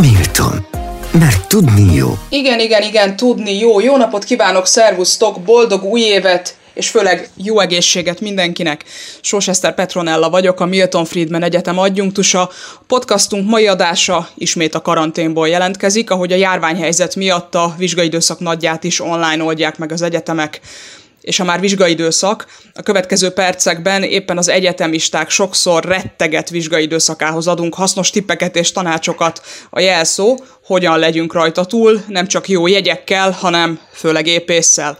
Milton. Mert tudni jó. Igen, igen, igen, tudni jó. Jó napot kívánok, szervusztok, boldog új évet, és főleg jó egészséget mindenkinek. Sós Eszter Petronella vagyok, a Milton Friedman Egyetem adjunktusa. Podcastunk mai adása ismét a karanténból jelentkezik, ahogy a járványhelyzet miatt a vizsgaidőszak nagyját is online oldják meg az egyetemek és a már vizsgaidőszak. A következő percekben éppen az egyetemisták sokszor retteget vizsgaidőszakához adunk hasznos tippeket és tanácsokat a jelszó, hogyan legyünk rajta túl, nem csak jó jegyekkel, hanem főleg épésszel.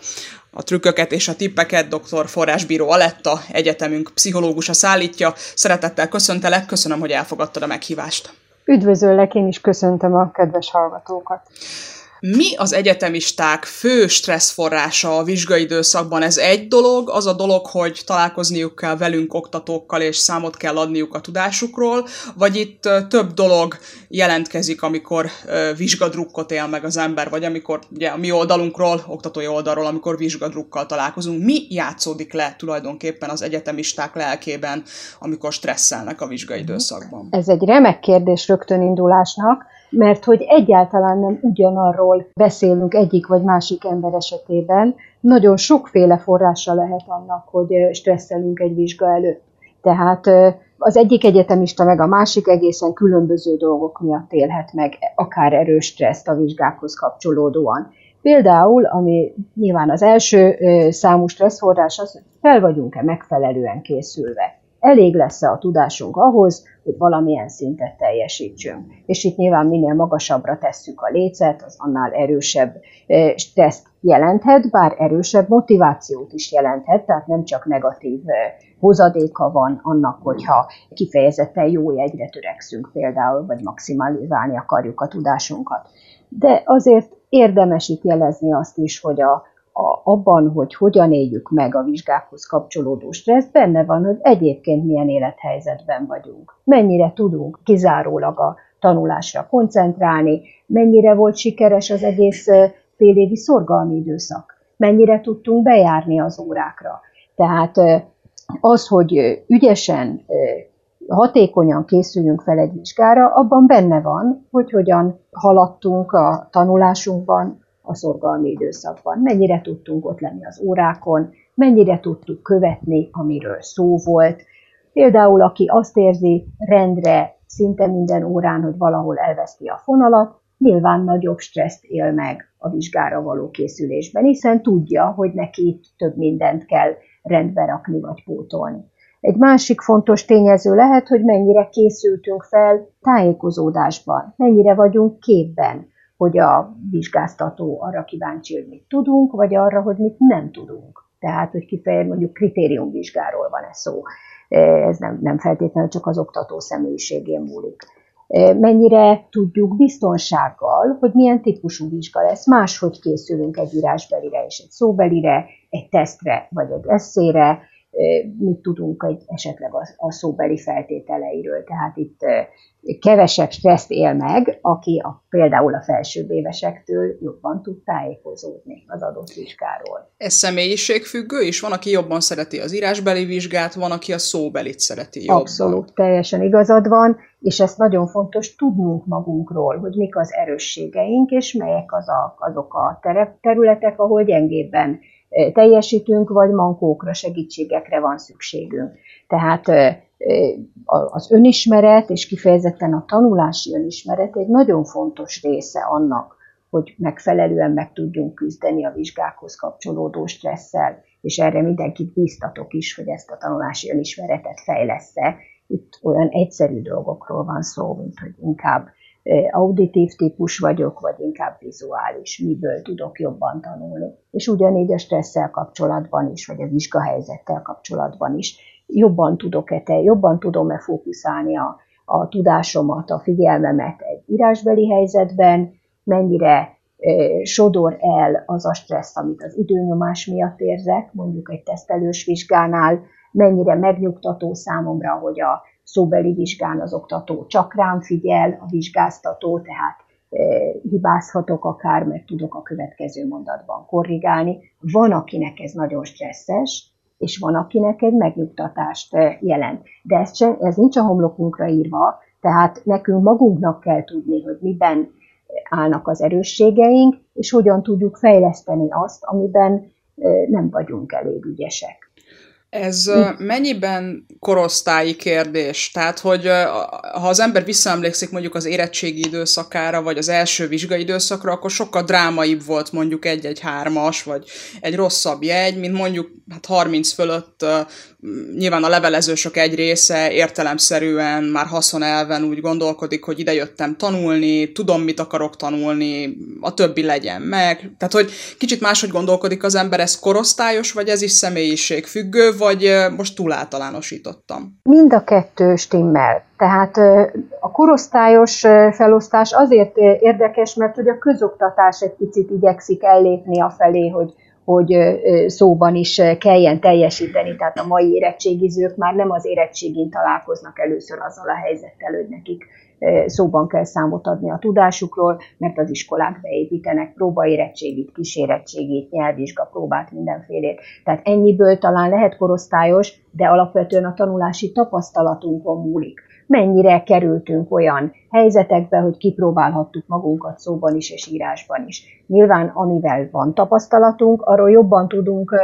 A trükköket és a tippeket dr. Forrásbíró Aletta, egyetemünk pszichológusa szállítja. Szeretettel köszöntelek, köszönöm, hogy elfogadtad a meghívást. Üdvözöllek, én is köszöntöm a kedves hallgatókat. Mi az egyetemisták fő stresszforrása a vizsgai időszakban? Ez egy dolog, az a dolog, hogy találkozniuk kell velünk oktatókkal, és számot kell adniuk a tudásukról, vagy itt több dolog jelentkezik, amikor vizsgadrukkot él meg az ember, vagy amikor ugye, a mi oldalunkról, oktatói oldalról, amikor vizsgadrukkal találkozunk. Mi játszódik le tulajdonképpen az egyetemisták lelkében, amikor stresszelnek a vizsgai időszakban? Ez egy remek kérdés rögtön indulásnak, mert hogy egyáltalán nem ugyanarról beszélünk egyik vagy másik ember esetében, nagyon sokféle forrása lehet annak, hogy stresszelünk egy vizsga előtt. Tehát az egyik egyetemista meg a másik egészen különböző dolgok miatt élhet meg akár erős stresszt a vizsgákhoz kapcsolódóan. Például, ami nyilván az első számú stresszforrás az, hogy fel vagyunk-e megfelelően készülve elég lesz-e a tudásunk ahhoz, hogy valamilyen szintet teljesítsünk. És itt nyilván minél magasabbra tesszük a lécet, az annál erősebb teszt jelenthet, bár erősebb motivációt is jelenthet, tehát nem csak negatív hozadéka van annak, hogyha kifejezetten jó jegyre törekszünk például, vagy maximalizálni akarjuk a tudásunkat. De azért érdemes itt jelezni azt is, hogy a a, abban, hogy hogyan éljük meg a vizsgákhoz kapcsolódó stressz, benne van, hogy egyébként milyen élethelyzetben vagyunk. Mennyire tudunk kizárólag a tanulásra koncentrálni, mennyire volt sikeres az egész félévi szorgalmi időszak, mennyire tudtunk bejárni az órákra. Tehát az, hogy ügyesen, hatékonyan készüljünk fel egy vizsgára, abban benne van, hogy hogyan haladtunk a tanulásunkban, a szorgalmi időszakban. Mennyire tudtunk ott lenni az órákon, mennyire tudtuk követni, amiről szó volt. Például, aki azt érzi rendre szinte minden órán, hogy valahol elveszti a fonalat, nyilván nagyobb stresszt él meg a vizsgára való készülésben, hiszen tudja, hogy neki több mindent kell rendbe rakni vagy pótolni. Egy másik fontos tényező lehet, hogy mennyire készültünk fel tájékozódásban, mennyire vagyunk képben, hogy a vizsgáztató arra kíváncsi, hogy mit tudunk, vagy arra, hogy mit nem tudunk. Tehát, hogy kifejezetten mondjuk kritériumvizsgáról van ez szó. Ez nem, nem feltétlenül csak az oktató személyiségén múlik. Mennyire tudjuk biztonsággal, hogy milyen típusú vizsga lesz. Máshogy készülünk egy írásbelire és egy szóbelire, egy tesztre vagy egy eszére, mit tudunk egy, esetleg a, a szóbeli feltételeiről. Tehát itt kevesebb stresszt él meg, aki a, például a felsőbb évesektől jobban tud tájékozódni az adott vizsgáról. Ez személyiségfüggő is? Van, aki jobban szereti az írásbeli vizsgát, van, aki a szóbelit szereti jobban. Abszolút, teljesen igazad van, és ezt nagyon fontos tudnunk magunkról, hogy mik az erősségeink, és melyek az a, azok a területek, ahol gyengébben teljesítünk, vagy mankókra, segítségekre van szükségünk. Tehát az önismeret, és kifejezetten a tanulási önismeret egy nagyon fontos része annak, hogy megfelelően meg tudjunk küzdeni a vizsgákhoz kapcsolódó stresszel, és erre mindenkit bíztatok is, hogy ezt a tanulási önismeretet fejlesz-e. Itt olyan egyszerű dolgokról van szó, mint hogy inkább auditív típus vagyok, vagy inkább vizuális, miből tudok jobban tanulni. És ugyanígy a stresszel kapcsolatban is, vagy a vizsgahelyzettel kapcsolatban is jobban tudok-e te, jobban tudom-e fókuszálni a, a tudásomat, a figyelmemet egy írásbeli helyzetben, mennyire e, sodor el az a stressz, amit az időnyomás miatt érzek, mondjuk egy tesztelős vizsgánál, mennyire megnyugtató számomra, hogy a szóbeli vizsgán az oktató csak rám figyel, a vizsgáztató, tehát e, hibázhatok akár, mert tudok a következő mondatban korrigálni. Van, akinek ez nagyon stresszes, és van, akinek egy megnyugtatást jelent. De ez, sem, ez nincs a homlokunkra írva, Tehát nekünk magunknak kell tudni, hogy miben állnak az erősségeink, és hogyan tudjuk fejleszteni azt, amiben nem vagyunk elég ügyesek. Ez mennyiben korosztályi kérdés? Tehát, hogy ha az ember visszaemlékszik mondjuk az érettségi időszakára, vagy az első vizsgai időszakra, akkor sokkal drámaibb volt mondjuk egy-egy hármas, vagy egy rosszabb jegy, mint mondjuk hát 30 fölött nyilván a levelezősök egy része értelemszerűen már haszonelven úgy gondolkodik, hogy ide jöttem tanulni, tudom, mit akarok tanulni, a többi legyen meg. Tehát, hogy kicsit máshogy gondolkodik az ember, ez korosztályos, vagy ez is személyiség függő, vagy most túl általánosítottam? Mind a kettő stimmel. Tehát a korosztályos felosztás azért érdekes, mert hogy a közoktatás egy picit igyekszik ellépni a felé, hogy hogy szóban is kelljen teljesíteni, tehát a mai érettségizők már nem az érettségén találkoznak először azzal a helyzettel, hogy nekik szóban kell számot adni a tudásukról, mert az iskolák beépítenek próbaérettségit, kísérettségit, nyelvvizsga próbát, mindenfélét. Tehát ennyiből talán lehet korosztályos, de alapvetően a tanulási tapasztalatunkon múlik mennyire kerültünk olyan helyzetekbe, hogy kipróbálhattuk magunkat szóban is és írásban is. Nyilván, amivel van tapasztalatunk, arról jobban tudunk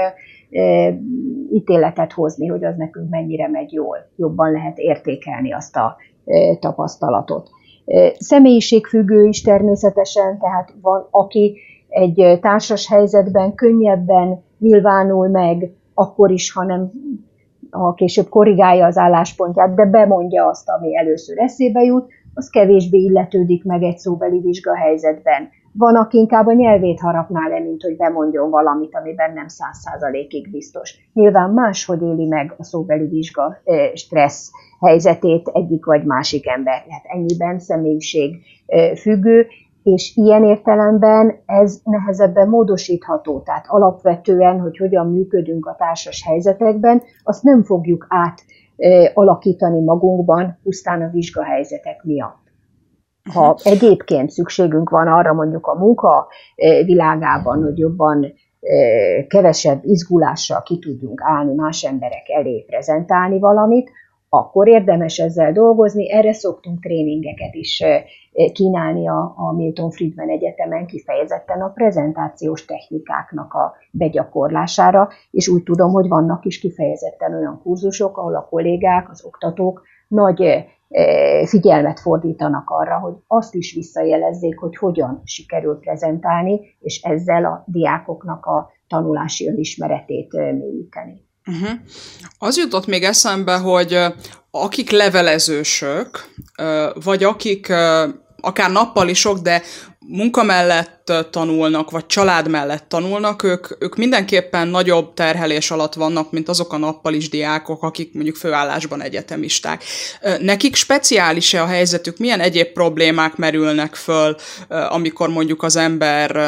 ítéletet hozni, hogy az nekünk mennyire megy jól. Jobban lehet értékelni azt a tapasztalatot. Személyiségfüggő is természetesen, tehát van, aki egy társas helyzetben könnyebben nyilvánul meg, akkor is, ha nem ha később korrigálja az álláspontját, de bemondja azt, ami először eszébe jut, az kevésbé illetődik meg egy szóbeli vizsga helyzetben. Van, aki inkább a nyelvét harapná le, mint hogy bemondjon valamit, amiben nem száz százalékig biztos. Nyilván máshogy éli meg a szóbeli vizsga stressz helyzetét egyik vagy másik ember. Hát ennyiben személyiség függő, és ilyen értelemben ez nehezebben módosítható. Tehát alapvetően, hogy hogyan működünk a társas helyzetekben, azt nem fogjuk át alakítani magunkban pusztán a vizsgahelyzetek miatt. Ha egyébként szükségünk van arra mondjuk a munka világában, hogy jobban kevesebb izgulással ki tudjunk állni más emberek elé prezentálni valamit, akkor érdemes ezzel dolgozni. Erre szoktunk tréningeket is kínálni a, a Milton Friedman Egyetemen kifejezetten a prezentációs technikáknak a begyakorlására, és úgy tudom, hogy vannak is kifejezetten olyan kurzusok, ahol a kollégák, az oktatók nagy figyelmet fordítanak arra, hogy azt is visszajelezzék, hogy hogyan sikerül prezentálni, és ezzel a diákoknak a tanulási önismeretét mélyíteni. Uh-huh. Az jutott még eszembe, hogy akik levelezősök, vagy akik akár nappalisok, de munka mellett tanulnak, vagy család mellett tanulnak, ők, ők mindenképpen nagyobb terhelés alatt vannak, mint azok a nappalis diákok, akik mondjuk főállásban egyetemisták. Nekik speciális-e a helyzetük? Milyen egyéb problémák merülnek föl, amikor mondjuk az ember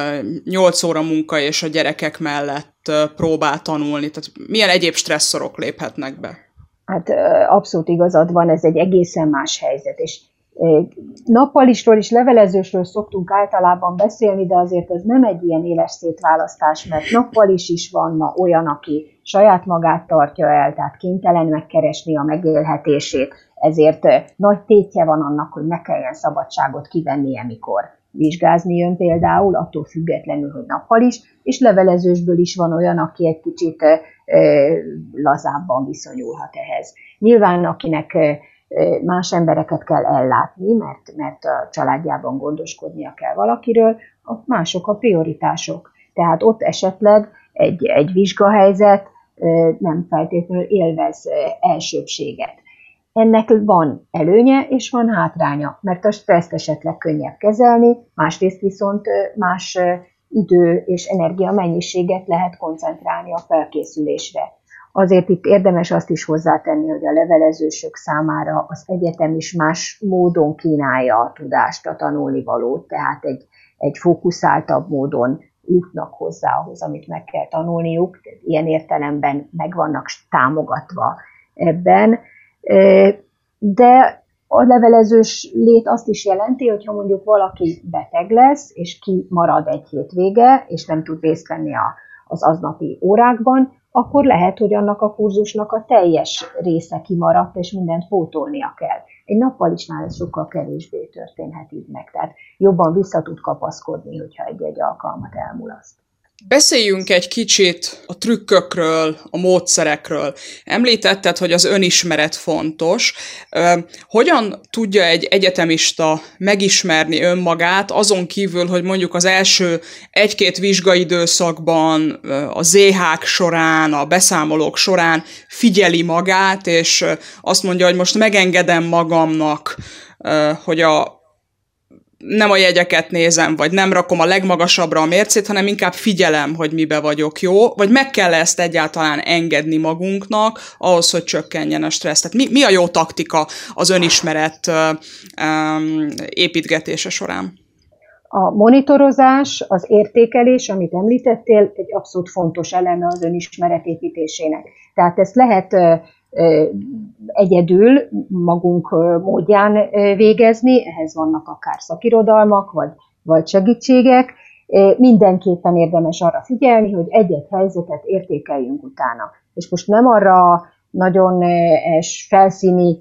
8 óra munka és a gyerekek mellett próbál tanulni? Tehát milyen egyéb stresszorok léphetnek be? Hát abszolút igazad van, ez egy egészen más helyzet, és Nappalisról és levelezősről szoktunk általában beszélni, de azért ez nem egy ilyen éles szétválasztás, mert nappalis is van ma olyan, aki saját magát tartja el, tehát kénytelen megkeresni a megélhetését, ezért nagy tétje van annak, hogy ne kelljen szabadságot kivenni, amikor vizsgázni jön például, attól függetlenül, hogy nappal is, és levelezősből is van olyan, aki egy kicsit lazábban viszonyulhat ehhez. Nyilván, akinek más embereket kell ellátni, mert, mert a családjában gondoskodnia kell valakiről, a mások a prioritások. Tehát ott esetleg egy, egy vizsgahelyzet nem feltétlenül élvez elsőbséget. Ennek van előnye és van hátránya, mert a stresszt esetleg könnyebb kezelni, másrészt viszont más idő és energia mennyiséget lehet koncentrálni a felkészülésre. Azért itt érdemes azt is hozzátenni, hogy a levelezősök számára az egyetem is más módon kínálja a tudást, a tanulnivalót, tehát egy, egy fókuszáltabb módon jutnak hozzá ahhoz, amit meg kell tanulniuk, ilyen értelemben meg vannak támogatva ebben. De a levelezős lét azt is jelenti, hogy ha mondjuk valaki beteg lesz, és ki marad egy hétvége, és nem tud részt venni a, az aznapi órákban, akkor lehet, hogy annak a kurzusnak a teljes része kimaradt, és mindent pótolnia kell. Egy nappal is ez sokkal kevésbé történhet így meg. Tehát jobban vissza tud kapaszkodni, hogyha egy-egy alkalmat elmulaszt. Beszéljünk egy kicsit a trükkökről, a módszerekről. Említetted, hogy az önismeret fontos. Hogyan tudja egy egyetemista megismerni önmagát, azon kívül, hogy mondjuk az első egy-két vizsgaidőszakban, a ZH-k során, a beszámolók során figyeli magát, és azt mondja, hogy most megengedem magamnak, hogy a nem a jegyeket nézem, vagy nem rakom a legmagasabbra a mércét, hanem inkább figyelem, hogy mibe vagyok jó, vagy meg kell ezt egyáltalán engedni magunknak, ahhoz, hogy csökkenjen a stressz. Tehát mi, mi a jó taktika az önismeret um, építgetése során? A monitorozás, az értékelés, amit említettél, egy abszolút fontos eleme az önismeret építésének. Tehát ezt lehet egyedül magunk módján végezni, ehhez vannak akár szakirodalmak, vagy, vagy segítségek. Mindenképpen érdemes arra figyelni, hogy egy-egy helyzetet értékeljünk utána. És most nem arra nagyon felszíni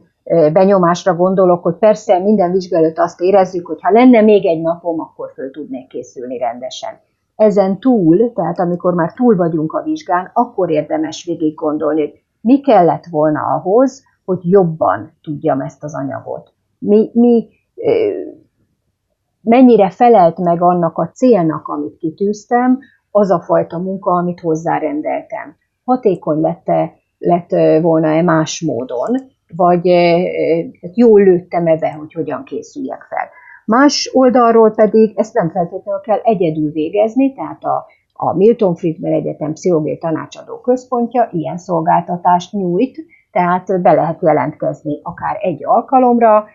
benyomásra gondolok, hogy persze minden vizsgálót azt érezzük, hogy ha lenne még egy napom, akkor föl tudnék készülni rendesen. Ezen túl, tehát amikor már túl vagyunk a vizsgán, akkor érdemes végig gondolni, hogy mi kellett volna ahhoz, hogy jobban tudjam ezt az anyagot. Mi, mi mennyire felelt meg annak a célnak, amit kitűztem, az a fajta munka, amit hozzárendeltem. Hatékony lett-e, lett volna-e más módon, vagy jól lőttem ebbe, hogy hogyan készüljek fel. Más oldalról pedig ezt nem feltétlenül kell egyedül végezni, tehát a a Milton Friedman Egyetem Pszichológiai Tanácsadó Központja ilyen szolgáltatást nyújt, tehát be lehet jelentkezni akár egy alkalomra,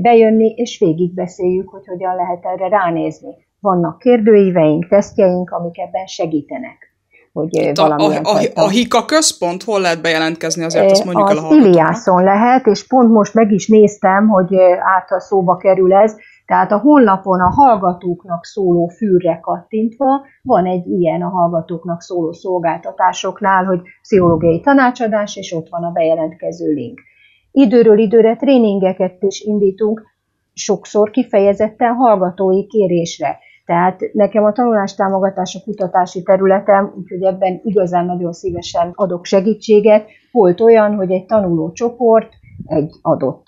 bejönni, és végigbeszéljük, hogy hogyan lehet erre ránézni. Vannak kérdőíveink, tesztjeink, amik ebben segítenek. Hogy a, a, a, a HIKA központ hol lehet bejelentkezni, azért azt mondjuk az el a Iliászon lehet, és pont most meg is néztem, hogy által szóba kerül ez, tehát a honlapon a hallgatóknak szóló fűrre kattintva van egy ilyen a hallgatóknak szóló szolgáltatásoknál, hogy pszichológiai tanácsadás, és ott van a bejelentkező link. Időről időre tréningeket is indítunk, sokszor kifejezetten hallgatói kérésre. Tehát nekem a tanulástámogatás a kutatási területem, úgyhogy ebben igazán nagyon szívesen adok segítséget. Volt olyan, hogy egy tanuló csoport egy adott,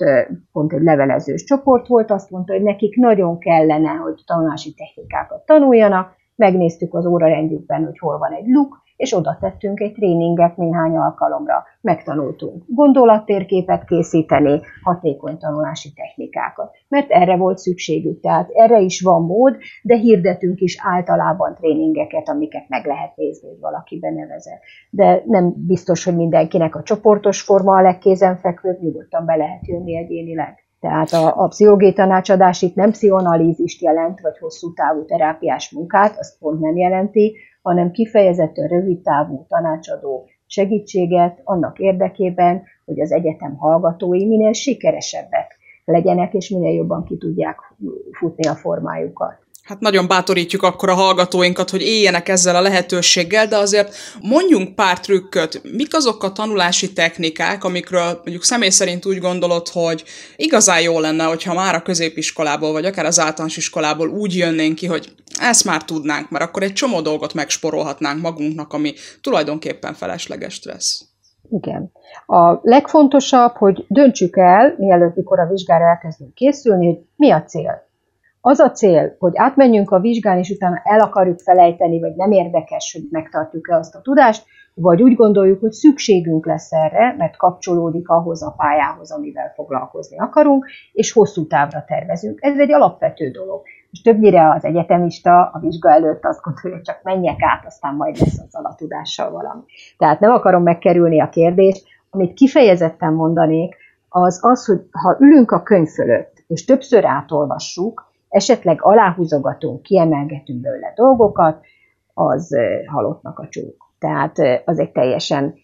pont egy levelezős csoport volt, azt mondta, hogy nekik nagyon kellene, hogy tanulási technikákat tanuljanak, megnéztük az órarendjükben, hogy hol van egy luk, és oda tettünk egy tréninget néhány alkalomra. Megtanultunk gondolattérképet készíteni, hatékony tanulási technikákat, mert erre volt szükségük, tehát erre is van mód, de hirdetünk is általában tréningeket, amiket meg lehet nézni, hogy valaki benevezett. De nem biztos, hogy mindenkinek a csoportos forma a legkézenfekvőbb, nyugodtan be lehet jönni egyénileg. Tehát a, a pszichológiai tanácsadás itt nem pszichonalízist jelent, vagy hosszú távú terápiás munkát, azt pont nem jelenti, hanem kifejezetten rövid távú tanácsadó segítséget annak érdekében, hogy az egyetem hallgatói minél sikeresebbek legyenek, és minél jobban ki tudják futni a formájukat hát nagyon bátorítjuk akkor a hallgatóinkat, hogy éljenek ezzel a lehetőséggel, de azért mondjunk pár trükköt. Mik azok a tanulási technikák, amikről mondjuk személy szerint úgy gondolod, hogy igazán jó lenne, hogyha már a középiskolából, vagy akár az általános iskolából úgy jönnénk ki, hogy ezt már tudnánk, mert akkor egy csomó dolgot megsporolhatnánk magunknak, ami tulajdonképpen felesleges lesz. Igen. A legfontosabb, hogy döntsük el, mielőtt mikor a vizsgára elkezdünk készülni, hogy mi a cél az a cél, hogy átmenjünk a vizsgán, és utána el akarjuk felejteni, vagy nem érdekes, hogy megtartjuk-e azt a tudást, vagy úgy gondoljuk, hogy szükségünk lesz erre, mert kapcsolódik ahhoz a pályához, amivel foglalkozni akarunk, és hosszú távra tervezünk. Ez egy alapvető dolog. És többnyire az egyetemista a vizsga előtt azt gondolja, hogy csak menjek át, aztán majd lesz a tudással valami. Tehát nem akarom megkerülni a kérdést, amit kifejezetten mondanék, az az, hogy ha ülünk a könyv fölött, és többször átolvassuk, esetleg aláhúzogatunk, kiemelgetünk belőle dolgokat, az halottnak a csúk. Tehát az egy teljesen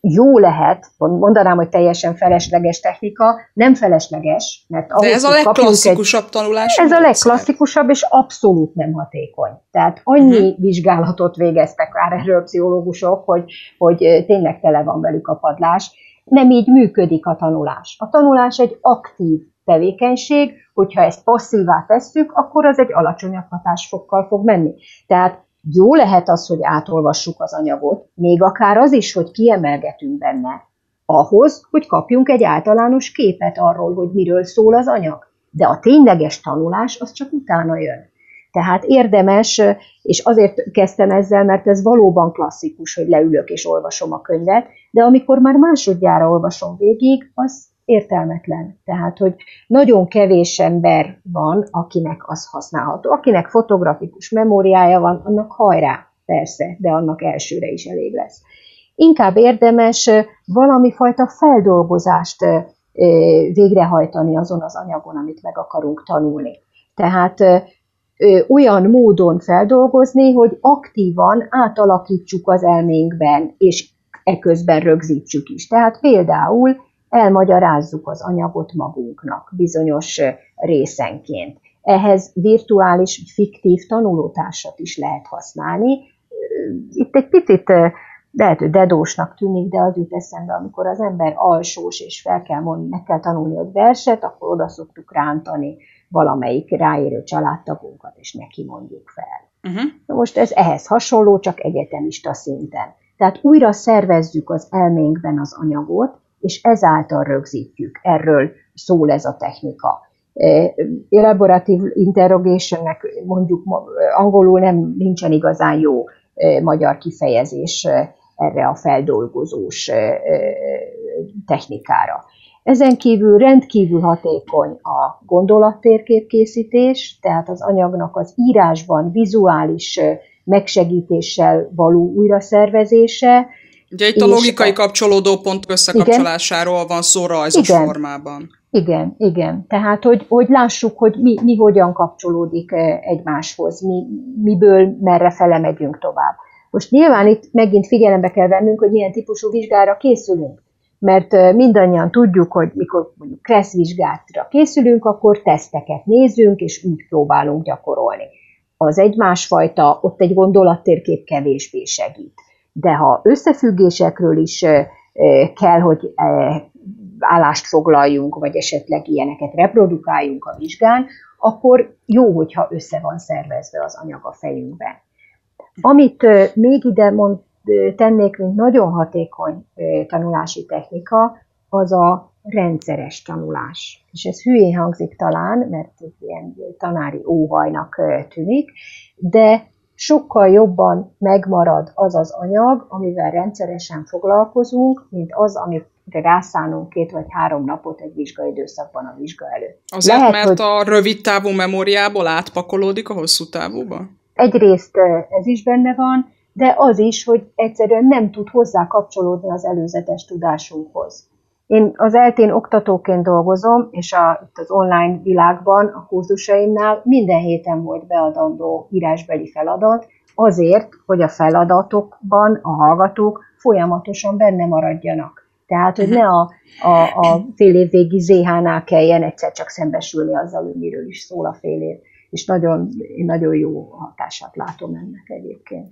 jó lehet, mondanám, hogy teljesen felesleges technika, nem felesleges, mert ahhoz, De ez a legklasszikusabb egy, tanulás. Ez a legklasszikusabb, és abszolút nem hatékony. Tehát annyi uh-huh. vizsgálatot végeztek már erről pszichológusok, hogy, hogy tényleg tele van velük a padlás, nem így működik a tanulás. A tanulás egy aktív tevékenység, hogyha ezt passzívá tesszük, akkor az egy alacsonyabb hatásfokkal fog menni. Tehát jó lehet az, hogy átolvassuk az anyagot, még akár az is, hogy kiemelgetünk benne, ahhoz, hogy kapjunk egy általános képet arról, hogy miről szól az anyag. De a tényleges tanulás az csak utána jön. Tehát érdemes, és azért kezdtem ezzel, mert ez valóban klasszikus, hogy leülök és olvasom a könyvet, de amikor már másodjára olvasom végig, az értelmetlen. Tehát, hogy nagyon kevés ember van, akinek az használható. Akinek fotografikus memóriája van, annak hajrá, persze, de annak elsőre is elég lesz. Inkább érdemes valami fajta feldolgozást végrehajtani azon az anyagon, amit meg akarunk tanulni. Tehát olyan módon feldolgozni, hogy aktívan átalakítsuk az elménkben, és eközben rögzítsük is. Tehát például elmagyarázzuk az anyagot magunknak bizonyos részenként. Ehhez virtuális, fiktív tanulótársat is lehet használni. Itt egy picit lehet, hogy dedósnak tűnik, de az jut eszembe, amikor az ember alsós és fel kell mondani, meg kell tanulni egy verset, akkor oda szoktuk rántani valamelyik ráérő családtagunkat, és neki mondjuk fel. Uh-huh. Na most ez ehhez hasonló, csak egyetemista szinten. Tehát újra szervezzük az elménkben az anyagot, és ezáltal rögzítjük. Erről szól ez a technika. E, elaboratív interrogationnek mondjuk angolul nem nincsen igazán jó e, magyar kifejezés e, erre a feldolgozós technikára. Ezen kívül rendkívül hatékony a gondolattérképkészítés, tehát az anyagnak az írásban vizuális megsegítéssel való újraszervezése, Ugye itt a logikai kapcsolódó pont összekapcsolásáról van szó rajzos igen, formában. Igen, igen. Tehát, hogy, hogy lássuk, hogy mi, mi hogyan kapcsolódik egymáshoz, mi, miből merre fele megyünk tovább. Most nyilván itt megint figyelembe kell vennünk, hogy milyen típusú vizsgára készülünk. Mert mindannyian tudjuk, hogy mikor mondjuk kressz vizsgátra készülünk, akkor teszteket nézünk, és úgy próbálunk gyakorolni. Az egy másfajta, ott egy gondolattérkép kevésbé segít de ha összefüggésekről is kell, hogy állást foglaljunk, vagy esetleg ilyeneket reprodukáljunk a vizsgán, akkor jó, hogyha össze van szervezve az anyag a fejünkben. Amit még ide mond, tennék, mint nagyon hatékony tanulási technika, az a rendszeres tanulás. És ez hülyén hangzik talán, mert ilyen tanári óhajnak tűnik, de sokkal jobban megmarad az az anyag, amivel rendszeresen foglalkozunk, mint az, amit rászánunk két vagy három napot egy vizsgaidőszakban a vizsga előtt. Azért, Lehet, mert hogy a rövid távú memóriából átpakolódik a hosszú távúba? Egyrészt ez is benne van, de az is, hogy egyszerűen nem tud hozzá kapcsolódni az előzetes tudásunkhoz. Én az eltén oktatóként dolgozom, és a, itt az online világban, a kurzusaimnál minden héten volt beadandó írásbeli feladat, azért, hogy a feladatokban a hallgatók folyamatosan benne maradjanak. Tehát, hogy ne a, a, a fél év végi ZH-nál kelljen egyszer csak szembesülni azzal, hogy miről is szól a fél év. És nagyon, nagyon jó hatását látom ennek egyébként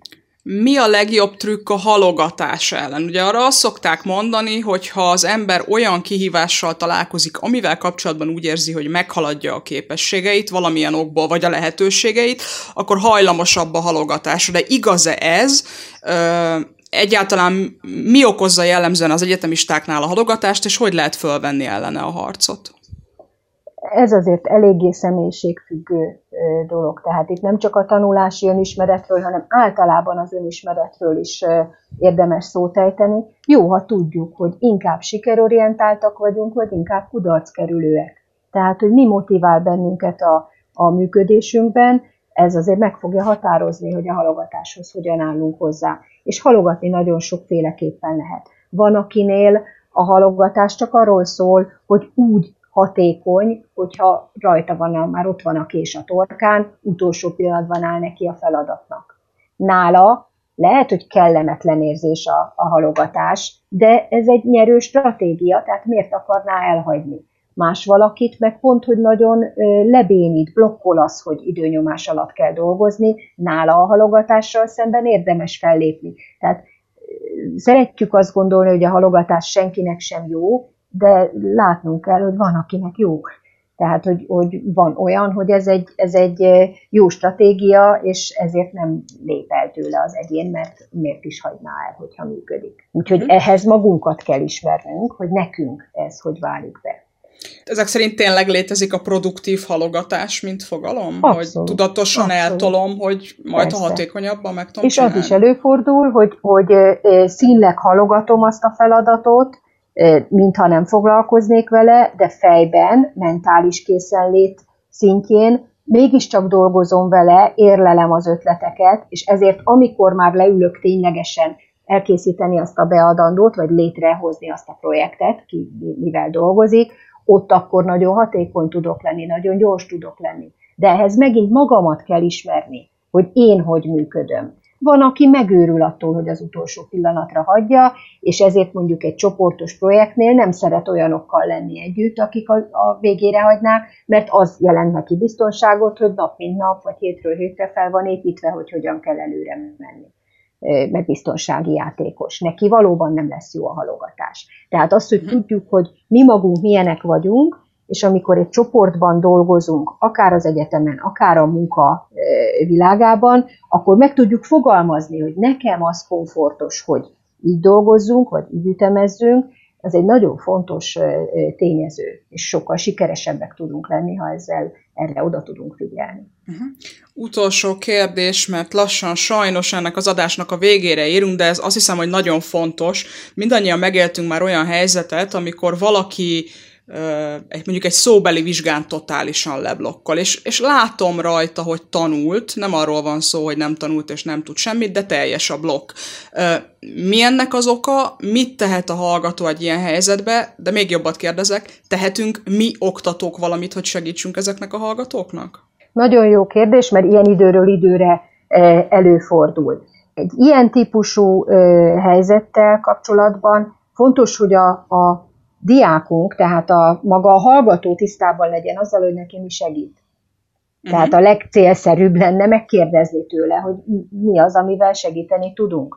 mi a legjobb trükk a halogatás ellen? Ugye arra azt szokták mondani, hogy ha az ember olyan kihívással találkozik, amivel kapcsolatban úgy érzi, hogy meghaladja a képességeit valamilyen okból, vagy a lehetőségeit, akkor hajlamosabb a halogatásra. De igaz-e ez? Egyáltalán mi okozza jellemzően az egyetemistáknál a halogatást, és hogy lehet fölvenni ellene a harcot? Ez azért eléggé személyiségfüggő dolog. Tehát itt nem csak a tanulási önismeretről, hanem általában az önismeretről is érdemes szót ejteni. Jó, ha tudjuk, hogy inkább sikerorientáltak vagyunk, vagy inkább kudarckerülőek. Tehát, hogy mi motivál bennünket a, a működésünkben, ez azért meg fogja határozni, hogy a halogatáshoz hogyan állunk hozzá. És halogatni nagyon sokféleképpen lehet. Van, akinél a halogatás csak arról szól, hogy úgy hatékony, hogyha rajta van, már ott van a kés a torkán, utolsó pillanatban áll neki a feladatnak. Nála lehet, hogy kellemetlen érzés a, a halogatás, de ez egy nyerő stratégia, tehát miért akarná elhagyni? Más valakit meg pont, hogy nagyon lebénít, blokkol az, hogy időnyomás alatt kell dolgozni, nála a halogatással szemben érdemes fellépni. Tehát szeretjük azt gondolni, hogy a halogatás senkinek sem jó, de látnunk kell, hogy van, akinek jó. Tehát, hogy, hogy van olyan, hogy ez egy, ez egy jó stratégia, és ezért nem lép el tőle az egyén, mert miért is hagyná el, hogyha működik. Úgyhogy mm. ehhez magunkat kell ismernünk, hogy nekünk ez hogy válik be. Ezek szerint tényleg létezik a produktív halogatás, mint fogalom? Abszolút, hogy tudatosan abszolút. eltolom, hogy majd Persze. ha hatékonyabban meg tudom És csinálni. az is előfordul, hogy, hogy színleg halogatom azt a feladatot, mintha nem foglalkoznék vele, de fejben, mentális készenlét szintjén mégiscsak dolgozom vele, érlelem az ötleteket, és ezért amikor már leülök ténylegesen elkészíteni azt a beadandót, vagy létrehozni azt a projektet, ki mivel dolgozik, ott akkor nagyon hatékony tudok lenni, nagyon gyors tudok lenni. De ehhez megint magamat kell ismerni, hogy én hogy működöm. Van, aki megőrül attól, hogy az utolsó pillanatra hagyja, és ezért mondjuk egy csoportos projektnél nem szeret olyanokkal lenni együtt, akik a, a végére hagynák, mert az jelent neki biztonságot, hogy nap mint nap, vagy hétről hétre fel van építve, hogy hogyan kell előre menni meg biztonsági játékos. Neki valóban nem lesz jó a halogatás. Tehát azt, hogy mhm. tudjuk, hogy mi magunk milyenek vagyunk, és amikor egy csoportban dolgozunk, akár az egyetemen, akár a munka világában, akkor meg tudjuk fogalmazni, hogy nekem az komfortos, hogy így dolgozzunk, vagy így ütemezzünk, ez egy nagyon fontos tényező, és sokkal sikeresebbek tudunk lenni, ha ezzel erre oda tudunk figyelni. Uh-huh. Utolsó kérdés, mert lassan sajnos ennek az adásnak a végére érünk, de ez azt hiszem, hogy nagyon fontos. Mindannyian megéltünk már olyan helyzetet, amikor valaki egy, mondjuk egy szóbeli vizsgán totálisan leblokkol, és, és látom rajta, hogy tanult, nem arról van szó, hogy nem tanult és nem tud semmit, de teljes a blokk. Mi ennek az oka, mit tehet a hallgató egy ilyen helyzetbe, de még jobbat kérdezek, tehetünk mi oktatók valamit, hogy segítsünk ezeknek a hallgatóknak? Nagyon jó kérdés, mert ilyen időről időre előfordul. Egy ilyen típusú helyzettel kapcsolatban fontos, hogy a, a diákunk, tehát a maga a hallgató tisztában legyen azzal, hogy neki mi segít. Uh-huh. Tehát a legcélszerűbb lenne megkérdezni tőle, hogy mi az, amivel segíteni tudunk.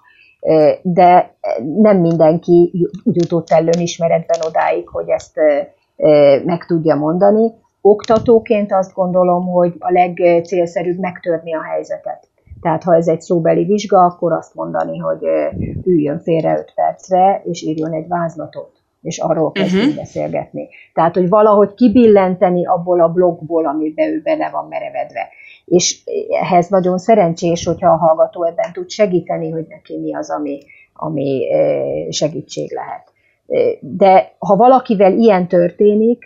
De nem mindenki jutott el önismeretben odáig, hogy ezt meg tudja mondani. Oktatóként azt gondolom, hogy a legcélszerűbb megtörni a helyzetet. Tehát ha ez egy szóbeli vizsga, akkor azt mondani, hogy üljön félre 5 percre, és írjon egy vázlatot és arról kezdünk uh-huh. beszélgetni. Tehát, hogy valahogy kibillenteni abból a blogból, amiben ő bele van merevedve. És ehhez nagyon szerencsés, hogyha a hallgató ebben tud segíteni, hogy neki mi az, ami, ami segítség lehet. De ha valakivel ilyen történik,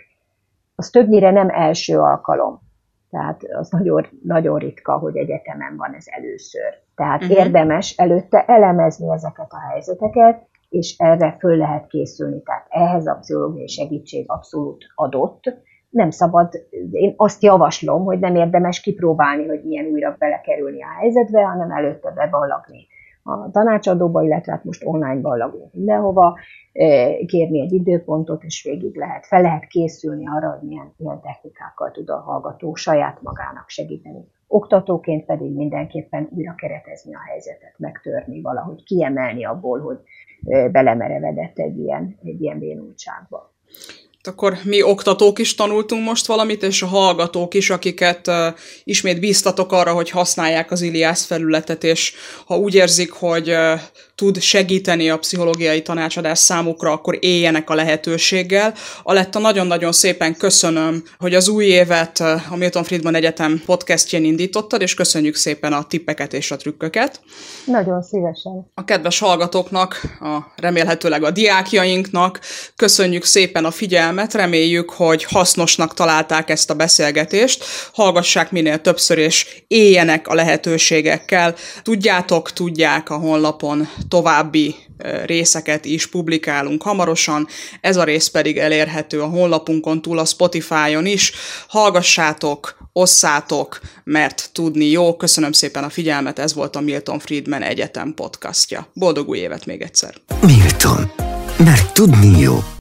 az többnyire nem első alkalom. Tehát az nagyon, nagyon ritka, hogy egyetemen van ez először. Tehát uh-huh. érdemes előtte elemezni ezeket a helyzeteket, és erre föl lehet készülni. Tehát ehhez a pszichológiai segítség abszolút adott. Nem szabad, én azt javaslom, hogy nem érdemes kipróbálni, hogy milyen újra belekerülni a helyzetbe, hanem előtte beballagni a tanácsadóba, illetve hát most online ballagunk mindenhova, eh, kérni egy időpontot, és végig lehet, fel lehet készülni arra, hogy milyen, milyen technikákkal tud a hallgató saját magának segíteni. Oktatóként pedig mindenképpen újra keretezni a helyzetet, megtörni valahogy, kiemelni abból, hogy belemerevedett egy ilyen, egy ilyen bénultságba. Akkor mi oktatók is tanultunk most valamit, és a hallgatók is, akiket uh, ismét bíztatok arra, hogy használják az Iliász felületet, és ha úgy érzik, hogy uh, tud segíteni a pszichológiai tanácsadás számukra, akkor éljenek a lehetőséggel. Aletta, nagyon-nagyon szépen köszönöm, hogy az új évet a Milton Friedman Egyetem podcastjén indítottad, és köszönjük szépen a tippeket és a trükköket. Nagyon szívesen. A kedves hallgatóknak, a remélhetőleg a diákjainknak köszönjük szépen a figyelmet, reméljük, hogy hasznosnak találták ezt a beszélgetést, hallgassák minél többször, és éljenek a lehetőségekkel. Tudjátok, tudják a honlapon további részeket is publikálunk hamarosan, ez a rész pedig elérhető a honlapunkon túl a Spotify-on is. Hallgassátok, osszátok, mert tudni jó. Köszönöm szépen a figyelmet, ez volt a Milton Friedman Egyetem podcastja. Boldog új évet még egyszer! Milton, mert tudni jó.